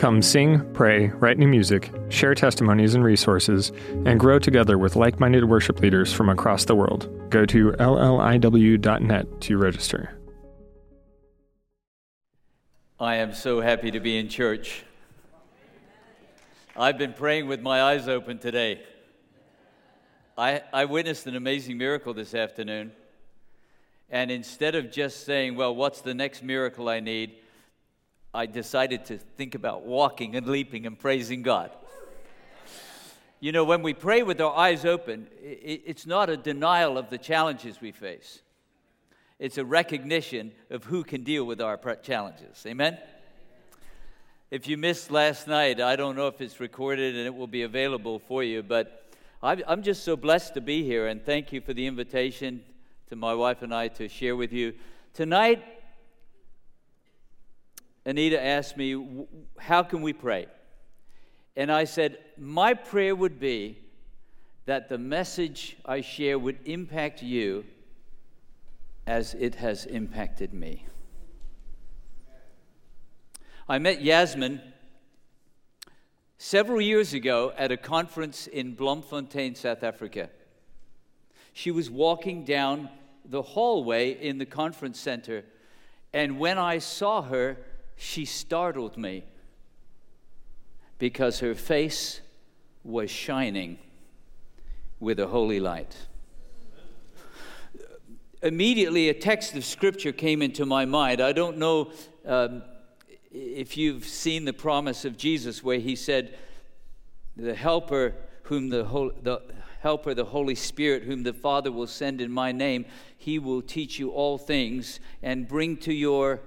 Come sing, pray, write new music, share testimonies and resources, and grow together with like minded worship leaders from across the world. Go to lliw.net to register. I am so happy to be in church. I've been praying with my eyes open today. I, I witnessed an amazing miracle this afternoon. And instead of just saying, well, what's the next miracle I need? I decided to think about walking and leaping and praising God. You know, when we pray with our eyes open, it's not a denial of the challenges we face it's a recognition of who can deal with our challenges. Amen? If you missed last night, I don't know if it's recorded and it will be available for you, but I'm just so blessed to be here and thank you for the invitation to my wife and I to share with you. Tonight, Anita asked me, How can we pray? And I said, My prayer would be that the message I share would impact you as it has impacted me. I met Yasmin several years ago at a conference in Bloemfontein, South Africa. She was walking down the hallway in the conference center, and when I saw her, she startled me because her face was shining with a holy light immediately a text of scripture came into my mind. I don't know um, if you've seen the promise of Jesus where he said, The helper whom the, the helper, the Holy Spirit, whom the Father will send in my name, he will teach you all things and bring to your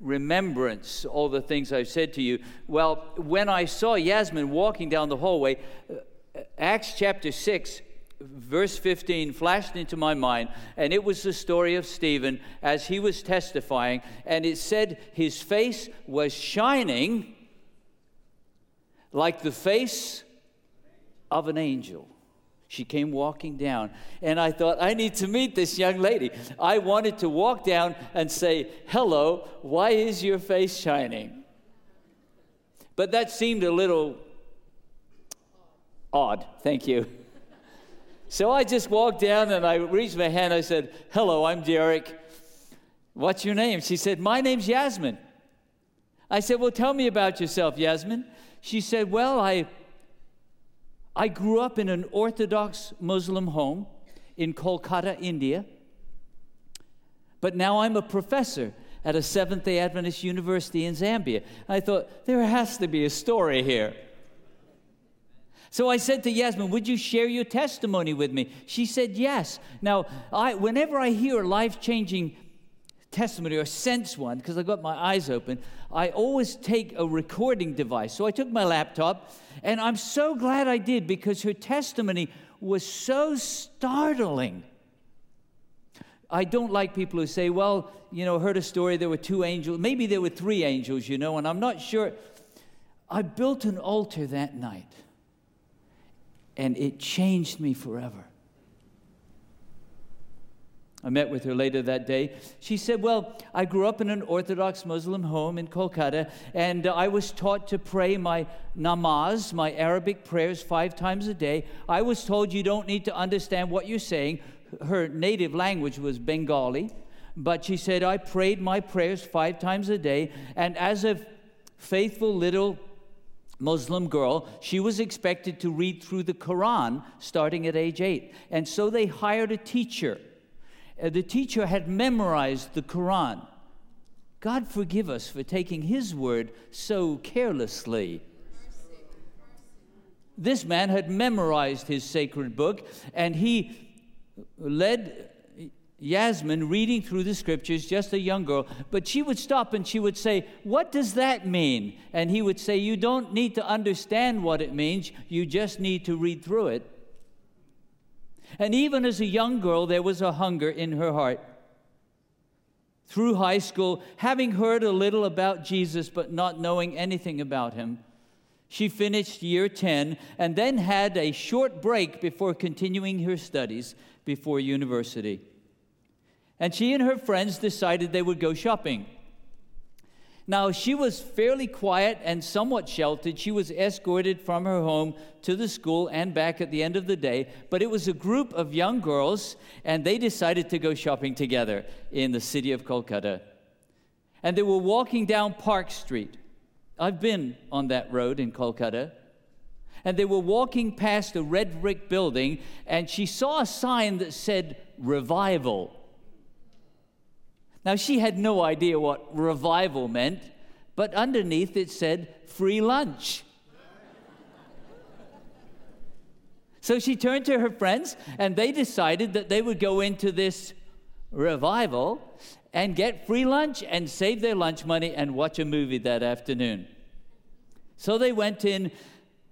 remembrance all the things I've said to you. Well, when I saw Yasmin walking down the hallway, uh, Acts chapter 6, verse 15 flashed into my mind, and it was the story of Stephen as he was testifying. And it said his face was shining like the face of an angel. She came walking down, and I thought, I need to meet this young lady. I wanted to walk down and say, Hello, why is your face shining? But that seemed a little odd. Thank you. So I just walked down and I reached my hand. I said, Hello, I'm Derek. What's your name? She said, My name's Yasmin. I said, Well, tell me about yourself, Yasmin. She said, Well, I, I grew up in an Orthodox Muslim home in Kolkata, India. But now I'm a professor at a Seventh day Adventist university in Zambia. I thought, there has to be a story here. So I said to Yasmin, Would you share your testimony with me? She said, Yes. Now, I, whenever I hear a life changing testimony or sense one, because I got my eyes open, I always take a recording device. So I took my laptop, and I'm so glad I did because her testimony was so startling. I don't like people who say, well, you know, heard a story, there were two angels, maybe there were three angels, you know, and I'm not sure. I built an altar that night and it changed me forever. I met with her later that day. She said, Well, I grew up in an Orthodox Muslim home in Kolkata, and I was taught to pray my namaz, my Arabic prayers, five times a day. I was told you don't need to understand what you're saying. Her native language was Bengali, but she said, I prayed my prayers five times a day, and as a faithful little Muslim girl, she was expected to read through the Quran starting at age eight. And so they hired a teacher. Uh, the teacher had memorized the Quran. God forgive us for taking his word so carelessly. This man had memorized his sacred book and he led Yasmin reading through the scriptures, just a young girl, but she would stop and she would say, What does that mean? And he would say, You don't need to understand what it means, you just need to read through it. And even as a young girl, there was a hunger in her heart. Through high school, having heard a little about Jesus but not knowing anything about him, she finished year 10 and then had a short break before continuing her studies before university. And she and her friends decided they would go shopping. Now, she was fairly quiet and somewhat sheltered. She was escorted from her home to the school and back at the end of the day. But it was a group of young girls, and they decided to go shopping together in the city of Kolkata. And they were walking down Park Street. I've been on that road in Kolkata. And they were walking past a red brick building, and she saw a sign that said revival. Now, she had no idea what revival meant, but underneath it said free lunch. so she turned to her friends, and they decided that they would go into this revival and get free lunch and save their lunch money and watch a movie that afternoon. So they went in,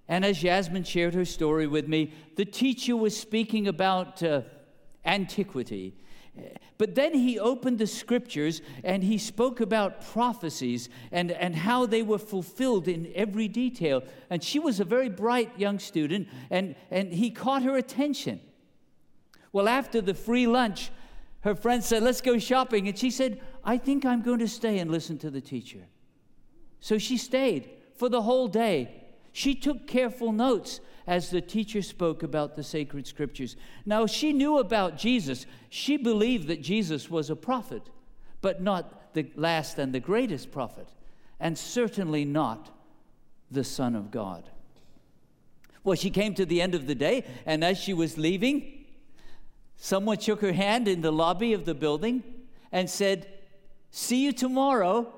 and as Yasmin shared her story with me, the teacher was speaking about uh, antiquity but then he opened the scriptures and he spoke about prophecies and, and how they were fulfilled in every detail. And she was a very bright young student, and, and he caught her attention. Well, after the free lunch, her friend said, Let's go shopping. And she said, I think I'm going to stay and listen to the teacher. So she stayed for the whole day. She took careful notes as the teacher spoke about the sacred scriptures. Now, she knew about Jesus. She believed that Jesus was a prophet, but not the last and the greatest prophet, and certainly not the Son of God. Well, she came to the end of the day, and as she was leaving, someone shook her hand in the lobby of the building and said, See you tomorrow.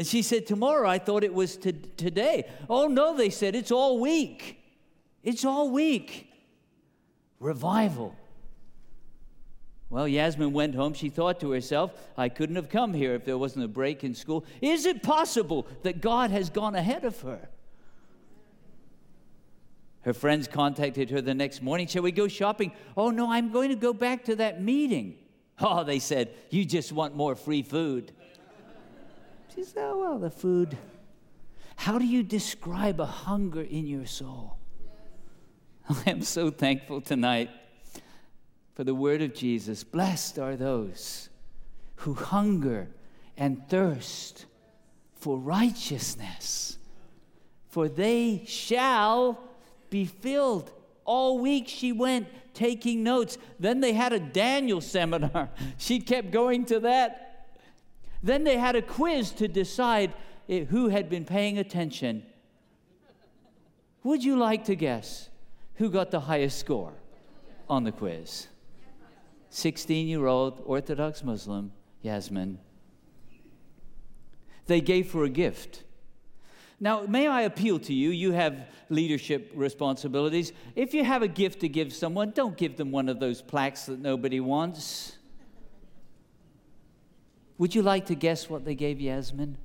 And she said, Tomorrow, I thought it was to- today. Oh, no, they said, it's all week. It's all week. Revival. Well, Yasmin went home. She thought to herself, I couldn't have come here if there wasn't a break in school. Is it possible that God has gone ahead of her? Her friends contacted her the next morning. Shall we go shopping? Oh, no, I'm going to go back to that meeting. Oh, they said, You just want more free food. She said, Oh, well, the food. How do you describe a hunger in your soul? I am so thankful tonight for the word of Jesus. Blessed are those who hunger and thirst for righteousness, for they shall be filled. All week she went taking notes. Then they had a Daniel seminar. She kept going to that. Then they had a quiz to decide eh, who had been paying attention. Would you like to guess who got the highest score on the quiz? 16 year old Orthodox Muslim, Yasmin. They gave her a gift. Now, may I appeal to you? You have leadership responsibilities. If you have a gift to give someone, don't give them one of those plaques that nobody wants. Would you like to guess what they gave Yasmin?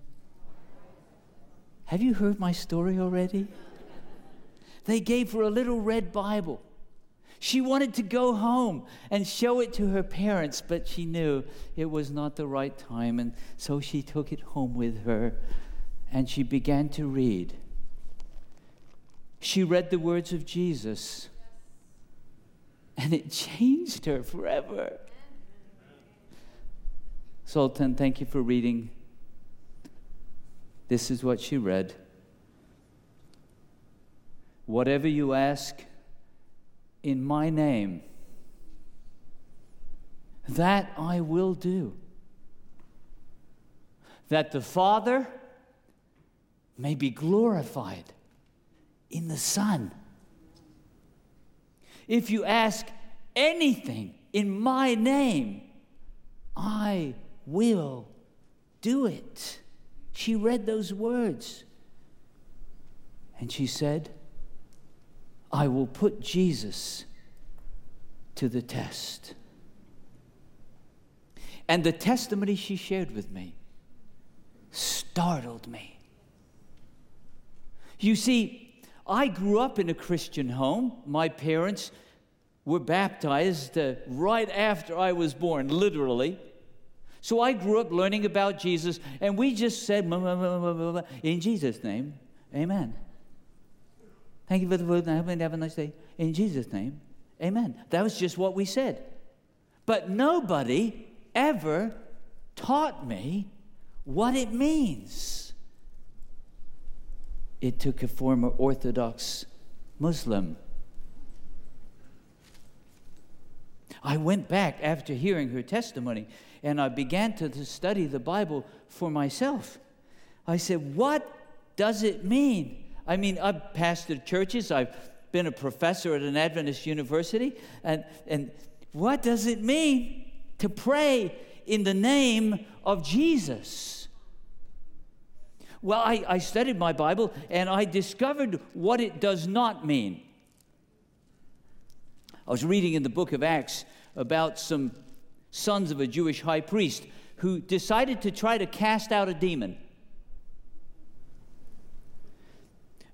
Have you heard my story already? They gave her a little red Bible. She wanted to go home and show it to her parents, but she knew it was not the right time, and so she took it home with her and she began to read. She read the words of Jesus, and it changed her forever. Sultan, thank you for reading. This is what she read. Whatever you ask in my name, that I will do. That the Father may be glorified in the Son. If you ask anything in my name, I will do it. She read those words. And she said, I will put Jesus to the test. And the testimony she shared with me startled me. You see, I grew up in a Christian home. My parents were baptized uh, right after I was born, literally. So I grew up learning about Jesus, and we just said, in Jesus' name, amen. Thank you for the word. And have, have a nice day. In Jesus' name, amen. That was just what we said. But nobody ever taught me what it means. It took a former Orthodox Muslim. I went back after hearing her testimony and I began to study the Bible for myself. I said, What does it mean? I mean, I've pastored churches, I've been a professor at an Adventist university, and, and what does it mean to pray in the name of Jesus? Well, I, I studied my Bible and I discovered what it does not mean. I was reading in the book of Acts about some sons of a Jewish high priest who decided to try to cast out a demon.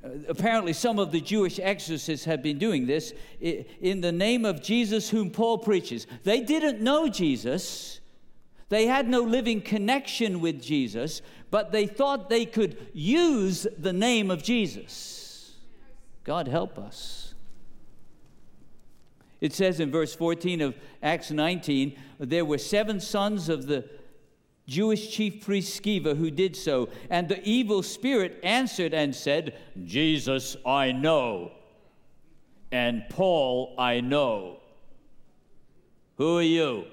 Uh, apparently, some of the Jewish exorcists have been doing this in the name of Jesus, whom Paul preaches. They didn't know Jesus, they had no living connection with Jesus, but they thought they could use the name of Jesus. God help us. It says in verse 14 of Acts 19 there were seven sons of the Jewish chief priest Sceva who did so. And the evil spirit answered and said, Jesus I know, and Paul I know. Who are you?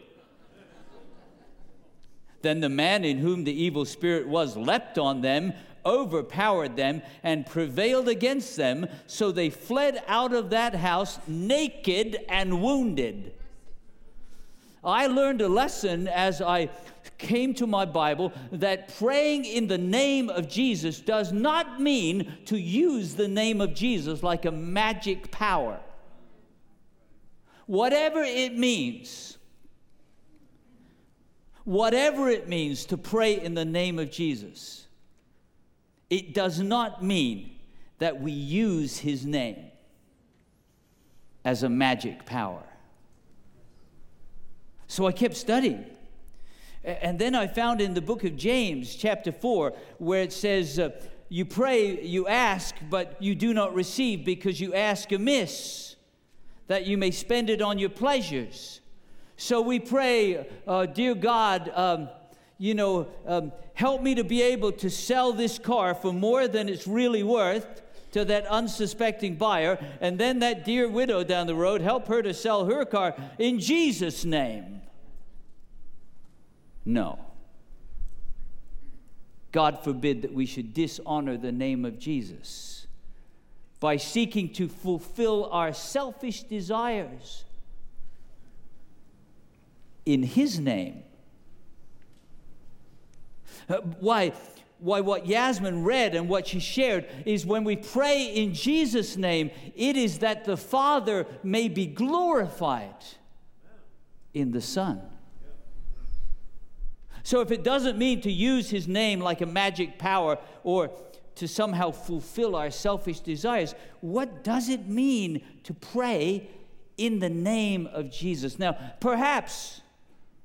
Then the man in whom the evil spirit was leapt on them, overpowered them, and prevailed against them. So they fled out of that house naked and wounded. I learned a lesson as I came to my Bible that praying in the name of Jesus does not mean to use the name of Jesus like a magic power. Whatever it means, whatever it means to pray in the name of Jesus, it does not mean that we use his name as a magic power. So I kept studying. And then I found in the book of James, chapter 4, where it says, uh, You pray, you ask, but you do not receive because you ask amiss, that you may spend it on your pleasures. So we pray, uh, Dear God, um, you know, um, help me to be able to sell this car for more than it's really worth to that unsuspecting buyer. And then that dear widow down the road, help her to sell her car in Jesus' name. No. God forbid that we should dishonor the name of Jesus by seeking to fulfill our selfish desires in His name. Uh, why? Why, what Yasmin read and what she shared is when we pray in Jesus' name, it is that the Father may be glorified in the Son. So if it doesn't mean to use his name like a magic power or to somehow fulfill our selfish desires, what does it mean to pray in the name of Jesus? Now, perhaps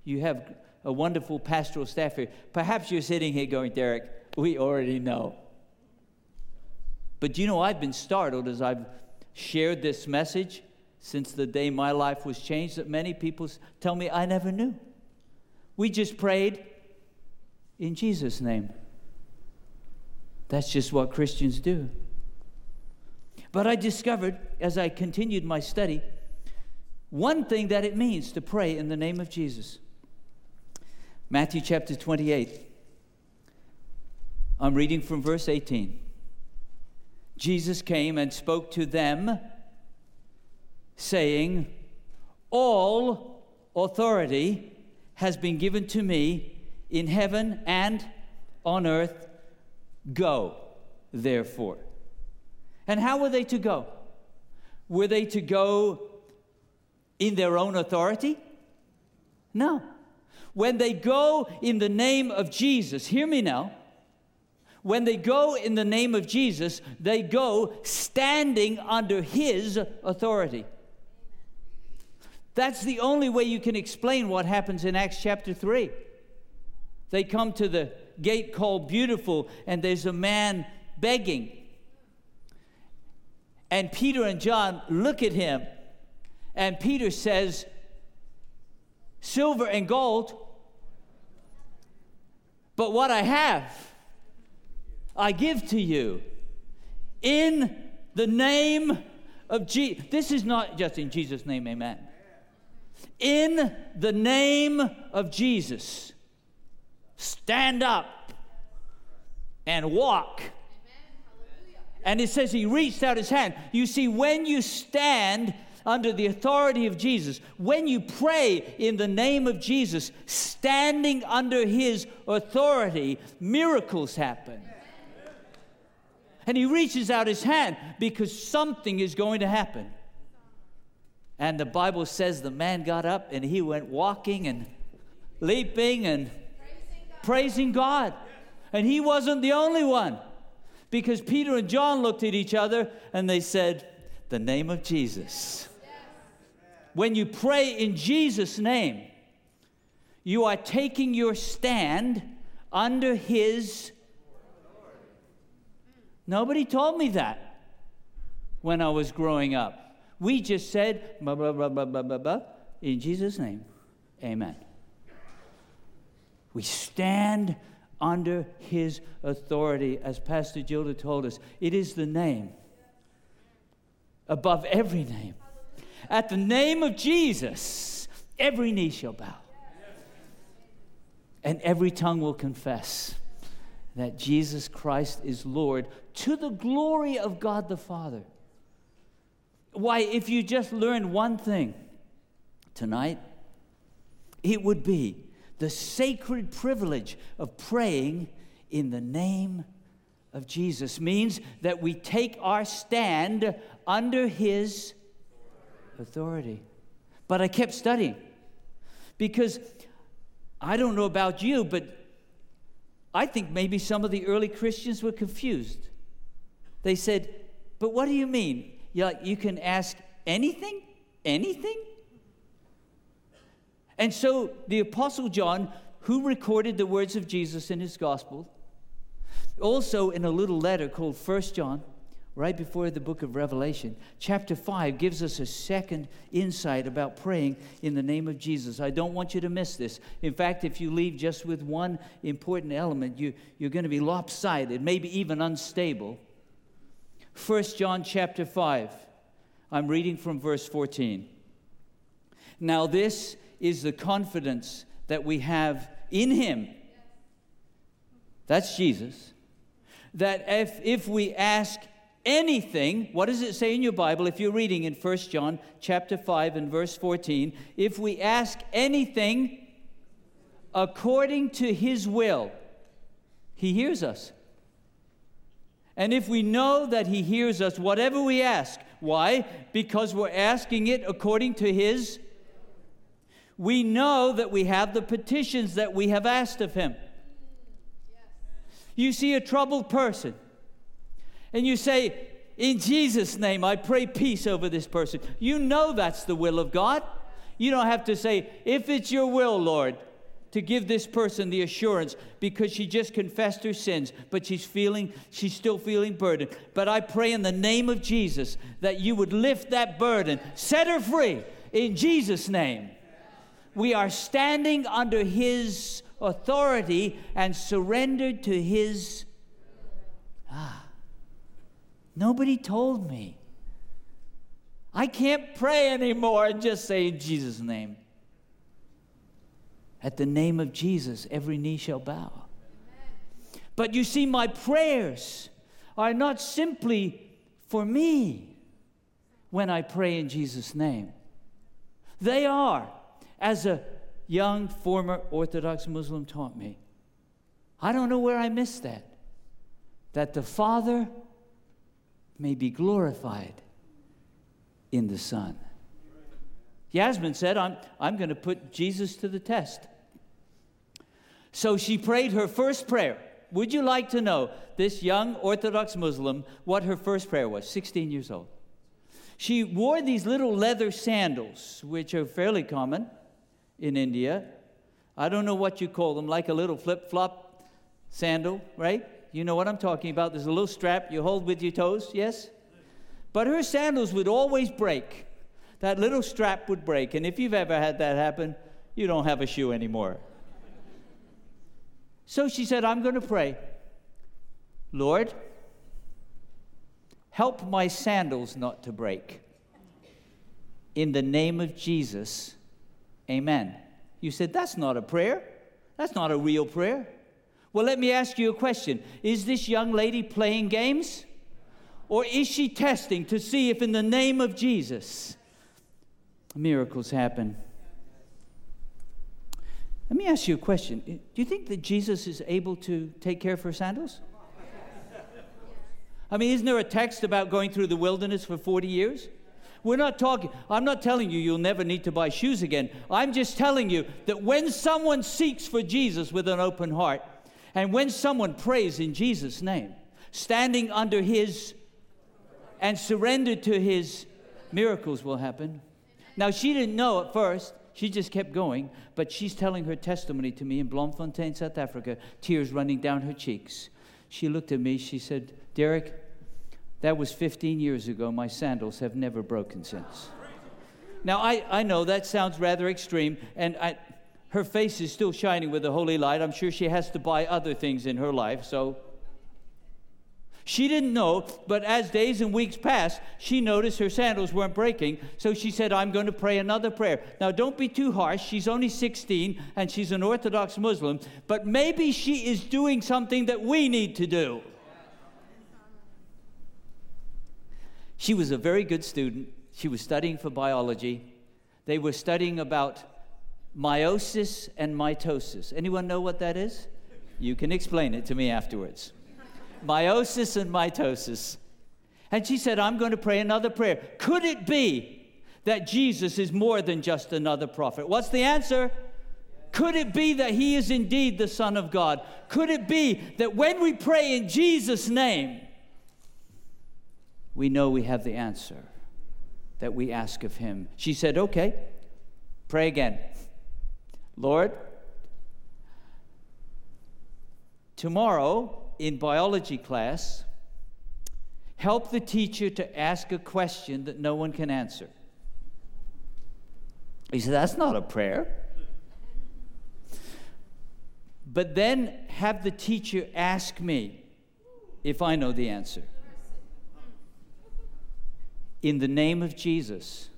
you have a wonderful pastoral staff here. Perhaps you're sitting here going, Derek, we already know. But you know, I've been startled as I've shared this message since the day my life was changed that many people tell me I never knew. We just prayed in Jesus' name. That's just what Christians do. But I discovered as I continued my study one thing that it means to pray in the name of Jesus. Matthew chapter 28. I'm reading from verse 18. Jesus came and spoke to them, saying, All authority has been given to me in heaven and on earth. Go, therefore. And how were they to go? Were they to go in their own authority? No. When they go in the name of Jesus, hear me now. When they go in the name of Jesus, they go standing under his authority. That's the only way you can explain what happens in Acts chapter 3. They come to the gate called Beautiful, and there's a man begging. And Peter and John look at him, and Peter says, Silver and gold, but what I have, I give to you in the name of Jesus. This is not just in Jesus' name, amen. In the name of Jesus, stand up and walk. And it says he reached out his hand. You see, when you stand under the authority of Jesus, when you pray in the name of Jesus, standing under his authority, miracles happen. And he reaches out his hand because something is going to happen. And the Bible says the man got up and he went walking and leaping and praising God. And he wasn't the only one because Peter and John looked at each other and they said, The name of Jesus. When you pray in Jesus' name, you are taking your stand under his. Nobody told me that when I was growing up. We just said, blah, blah, blah, blah, blah, blah, blah, in Jesus' name, amen. We stand under his authority, as Pastor Gilda told us. It is the name above every name. At the name of Jesus, every knee shall bow, and every tongue will confess that Jesus Christ is Lord to the glory of God the Father. Why, if you just learned one thing tonight, it would be the sacred privilege of praying in the name of Jesus means that we take our stand under his authority. But I kept studying because I don't know about you, but I think maybe some of the early Christians were confused. They said, But what do you mean? you like, you can ask anything? Anything? And so the Apostle John, who recorded the words of Jesus in his gospel, also in a little letter called First John, right before the book of Revelation, chapter 5 gives us a second insight about praying in the name of Jesus. I don't want you to miss this. In fact, if you leave just with one important element, you, you're going to be lopsided, maybe even unstable. 1 John chapter 5. I'm reading from verse 14. Now, this is the confidence that we have in Him. That's Jesus. That if, if we ask anything, what does it say in your Bible if you're reading in 1 John chapter 5 and verse 14? If we ask anything according to His will, He hears us. And if we know that He hears us, whatever we ask, why? Because we're asking it according to His. We know that we have the petitions that we have asked of Him. You see a troubled person, and you say, In Jesus' name, I pray peace over this person. You know that's the will of God. You don't have to say, If it's your will, Lord, to give this person the assurance because she just confessed her sins, but she's feeling, she's still feeling burdened. But I pray in the name of Jesus that you would lift that burden, set her free in Jesus' name. We are standing under his authority and surrendered to his. Ah, nobody told me. I can't pray anymore and just say Jesus' name. At the name of Jesus, every knee shall bow. But you see, my prayers are not simply for me when I pray in Jesus' name. They are, as a young former Orthodox Muslim taught me. I don't know where I missed that. That the Father may be glorified in the Son. Yasmin said, I'm, I'm going to put Jesus to the test. So she prayed her first prayer. Would you like to know this young Orthodox Muslim what her first prayer was? 16 years old. She wore these little leather sandals, which are fairly common in India. I don't know what you call them, like a little flip flop sandal, right? You know what I'm talking about. There's a little strap you hold with your toes, yes? But her sandals would always break. That little strap would break. And if you've ever had that happen, you don't have a shoe anymore. So she said, I'm going to pray. Lord, help my sandals not to break. In the name of Jesus, amen. You said, That's not a prayer. That's not a real prayer. Well, let me ask you a question Is this young lady playing games? Or is she testing to see if, in the name of Jesus, miracles happen? Let me ask you a question. Do you think that Jesus is able to take care of her sandals? I mean, isn't there a text about going through the wilderness for 40 years? We're not talking, I'm not telling you you'll never need to buy shoes again. I'm just telling you that when someone seeks for Jesus with an open heart, and when someone prays in Jesus' name, standing under his and surrendered to his, miracles will happen. Now, she didn't know at first. She just kept going, but she's telling her testimony to me in Bloemfontein, South Africa, tears running down her cheeks. She looked at me, she said, Derek, that was 15 years ago. My sandals have never broken since. Now, I, I know that sounds rather extreme, and I, her face is still shining with the holy light. I'm sure she has to buy other things in her life, so. She didn't know, but as days and weeks passed, she noticed her sandals weren't breaking, so she said, I'm going to pray another prayer. Now, don't be too harsh. She's only 16 and she's an Orthodox Muslim, but maybe she is doing something that we need to do. She was a very good student. She was studying for biology. They were studying about meiosis and mitosis. Anyone know what that is? You can explain it to me afterwards. meiosis and mitosis. And she said, I'm going to pray another prayer. Could it be that Jesus is more than just another prophet? What's the answer? Could it be that he is indeed the Son of God? Could it be that when we pray in Jesus' name, we know we have the answer that we ask of him. She said, Okay, pray again. Lord, tomorrow in biology class, help the teacher to ask a question that no one can answer. He said, That's not a prayer. But then have the teacher ask me if I know the answer in the name of Jesus.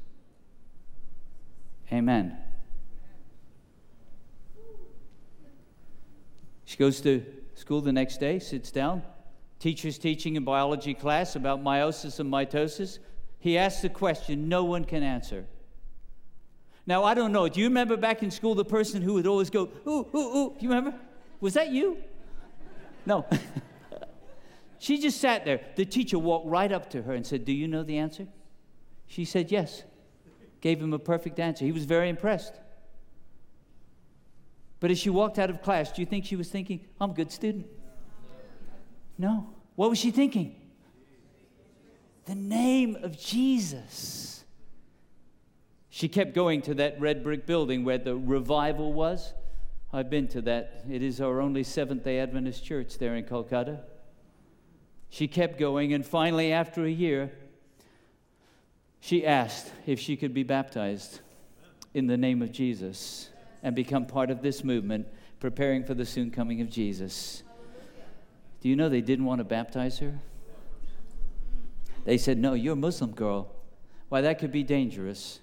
Amen. She goes to school the next day, sits down. Teacher's teaching in biology class about meiosis and mitosis. He asks a question no one can answer. Now, I don't know. Do you remember back in school the person who would always go, ooh, ooh, ooh? Do you remember? Was that you? No. She just sat there. The teacher walked right up to her and said, Do you know the answer? She said, Yes. Gave him a perfect answer. He was very impressed. But as she walked out of class, do you think she was thinking, I'm a good student? No. What was she thinking? The name of Jesus. She kept going to that red brick building where the revival was. I've been to that. It is our only Seventh day Adventist church there in Kolkata. She kept going, and finally, after a year, she asked if she could be baptized in the name of Jesus and become part of this movement, preparing for the soon coming of Jesus. Do you know they didn't want to baptize her? They said, No, you're a Muslim girl. Why, that could be dangerous.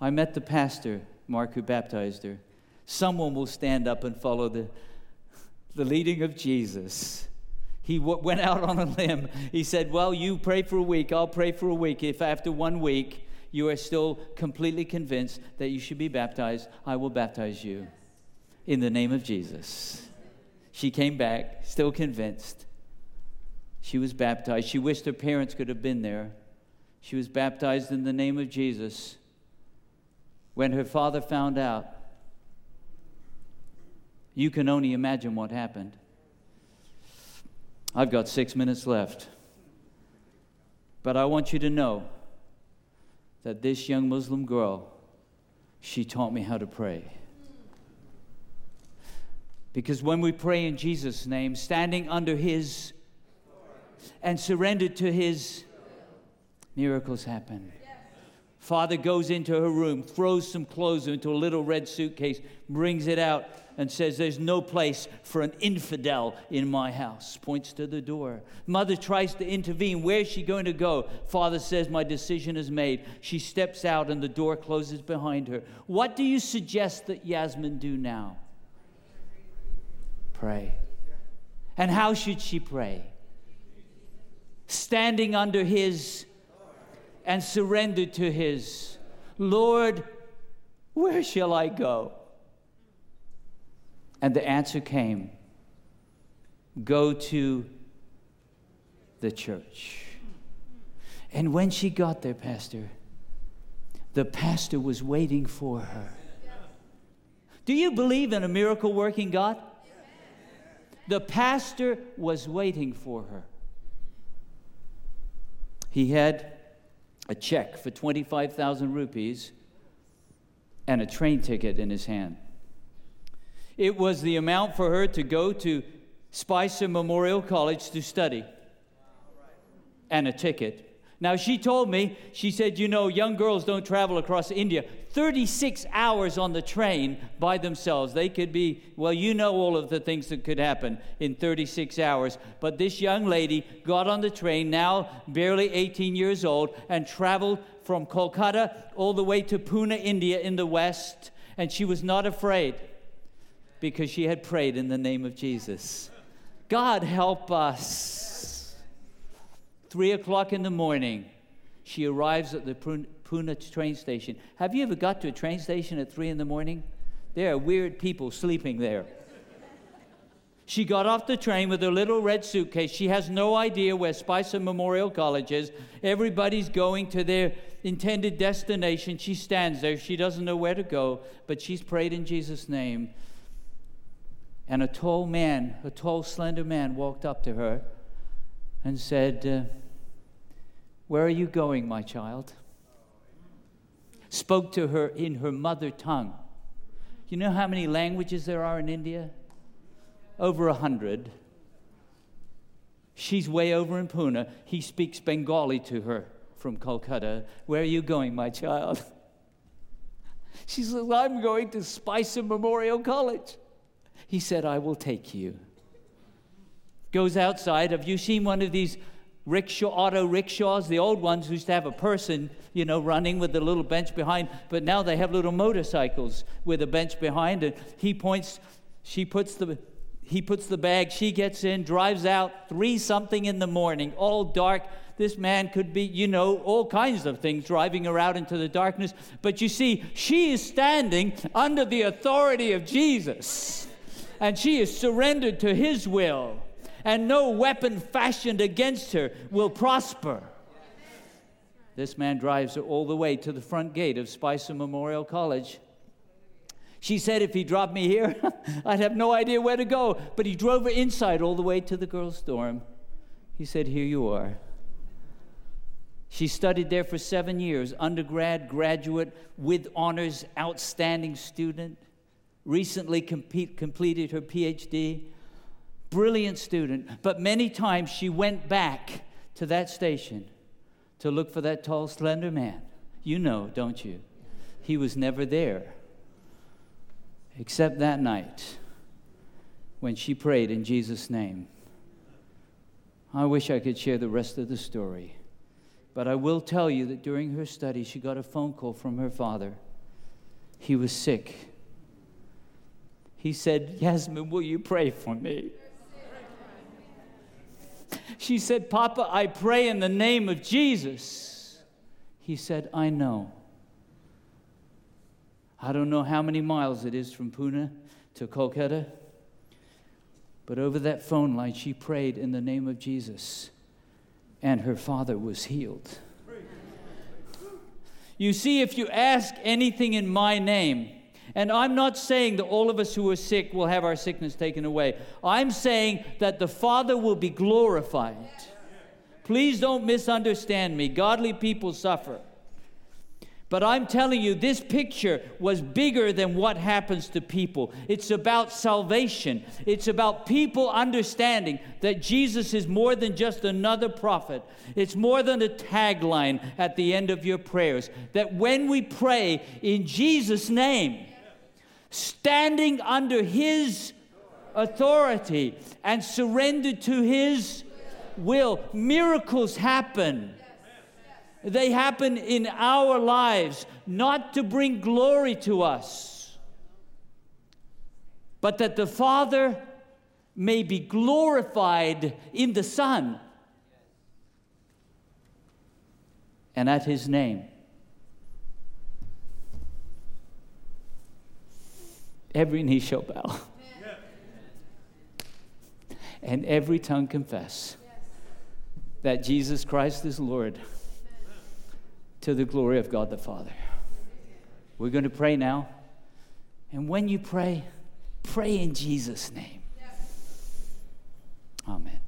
I met the pastor, Mark, who baptized her. Someone will stand up and follow the, the leading of Jesus he w- went out on a limb. He said, Well, you pray for a week, I'll pray for a week. If after one week you are still completely convinced that you should be baptized, I will baptize you in the name of Jesus. She came back, still convinced. She was baptized. She wished her parents could have been there. She was baptized in the name of Jesus. When her father found out, you can only imagine what happened. I've got six minutes left. But I want you to know that this young Muslim girl, she taught me how to pray. Because when we pray in Jesus' name, standing under His and surrendered to His, miracles happen. Father goes into her room, throws some clothes into a little red suitcase, brings it out, and says, There's no place for an infidel in my house. Points to the door. Mother tries to intervene. Where's she going to go? Father says, My decision is made. She steps out, and the door closes behind her. What do you suggest that Yasmin do now? Pray. And how should she pray? Standing under his and surrendered to his. Lord, where shall I go? And the answer came go to the church. And when she got there, Pastor, the pastor was waiting for her. Do you believe in a miracle working God? The pastor was waiting for her. He had a check for 25,000 rupees and a train ticket in his hand. It was the amount for her to go to Spicer Memorial College to study and a ticket. Now, she told me, she said, you know, young girls don't travel across India 36 hours on the train by themselves. They could be, well, you know all of the things that could happen in 36 hours. But this young lady got on the train, now barely 18 years old, and traveled from Kolkata all the way to Pune, India in the west. And she was not afraid because she had prayed in the name of Jesus. God help us. Three o'clock in the morning, she arrives at the Pune train station. Have you ever got to a train station at three in the morning? There are weird people sleeping there. She got off the train with her little red suitcase. She has no idea where Spicer Memorial College is. Everybody's going to their intended destination. She stands there. She doesn't know where to go, but she's prayed in Jesus' name. And a tall man, a tall, slender man, walked up to her and said, uh, Where are you going, my child? Spoke to her in her mother tongue. You know how many languages there are in India? Over a hundred. She's way over in Pune. He speaks Bengali to her from Kolkata. Where are you going, my child? She says, I'm going to Spicer Memorial College. He said, I will take you goes outside. Have you seen one of these rickshaw, auto rickshaws? The old ones used to have a person, you know, running with a little bench behind, but now they have little motorcycles with a bench behind. And he points, she puts the, he puts the bag, she gets in, drives out, three something in the morning, all dark. This man could be, you know, all kinds of things driving her out into the darkness. But you see, she is standing under the authority of Jesus, and she is surrendered to his will and no weapon fashioned against her will prosper. This man drives her all the way to the front gate of Spicer Memorial College. She said if he dropped me here, I'd have no idea where to go. But he drove her inside all the way to the girls' dorm. He said, Here you are. She studied there for seven years, undergrad, graduate, with honors, outstanding student. Recently completed her PhD brilliant student, but many times she went back to that station to look for that tall, slender man. You know, don't you? He was never there. Except that night when she prayed in Jesus' name. I wish I could share the rest of the story. But I will tell you that during her study, she got a phone call from her father. He was sick. He said, Yasmin, will you pray for me? She said, Papa, I pray in the name of Jesus. He said, I know. I don't know how many miles it is from Pune to Kolkata, but over that phone line, she prayed in the name of Jesus, and her father was healed. You see, if you ask anything in my name, And I'm not saying that all of us who are sick will have our sickness taken away. I'm saying that the Father will be glorified. Please don't misunderstand me. Godly people suffer. But I'm telling you, this picture was bigger than what happens to people. It's about salvation. It's about people understanding that Jesus is more than just another prophet. It's more than a tagline at the end of your prayers. That when we pray in Jesus' name, standing under His authority and surrendered to His will, miracles happen. They happen in our lives, not to bring glory to us, but that the Father may be glorified in the Son and at His name. every knee shall bow. Yeah. And every tongue confess yes. that Jesus Christ is Lord Amen. to the glory of God the Father. We're going to pray now. And when you pray, pray in Jesus' name. Yes. Amen.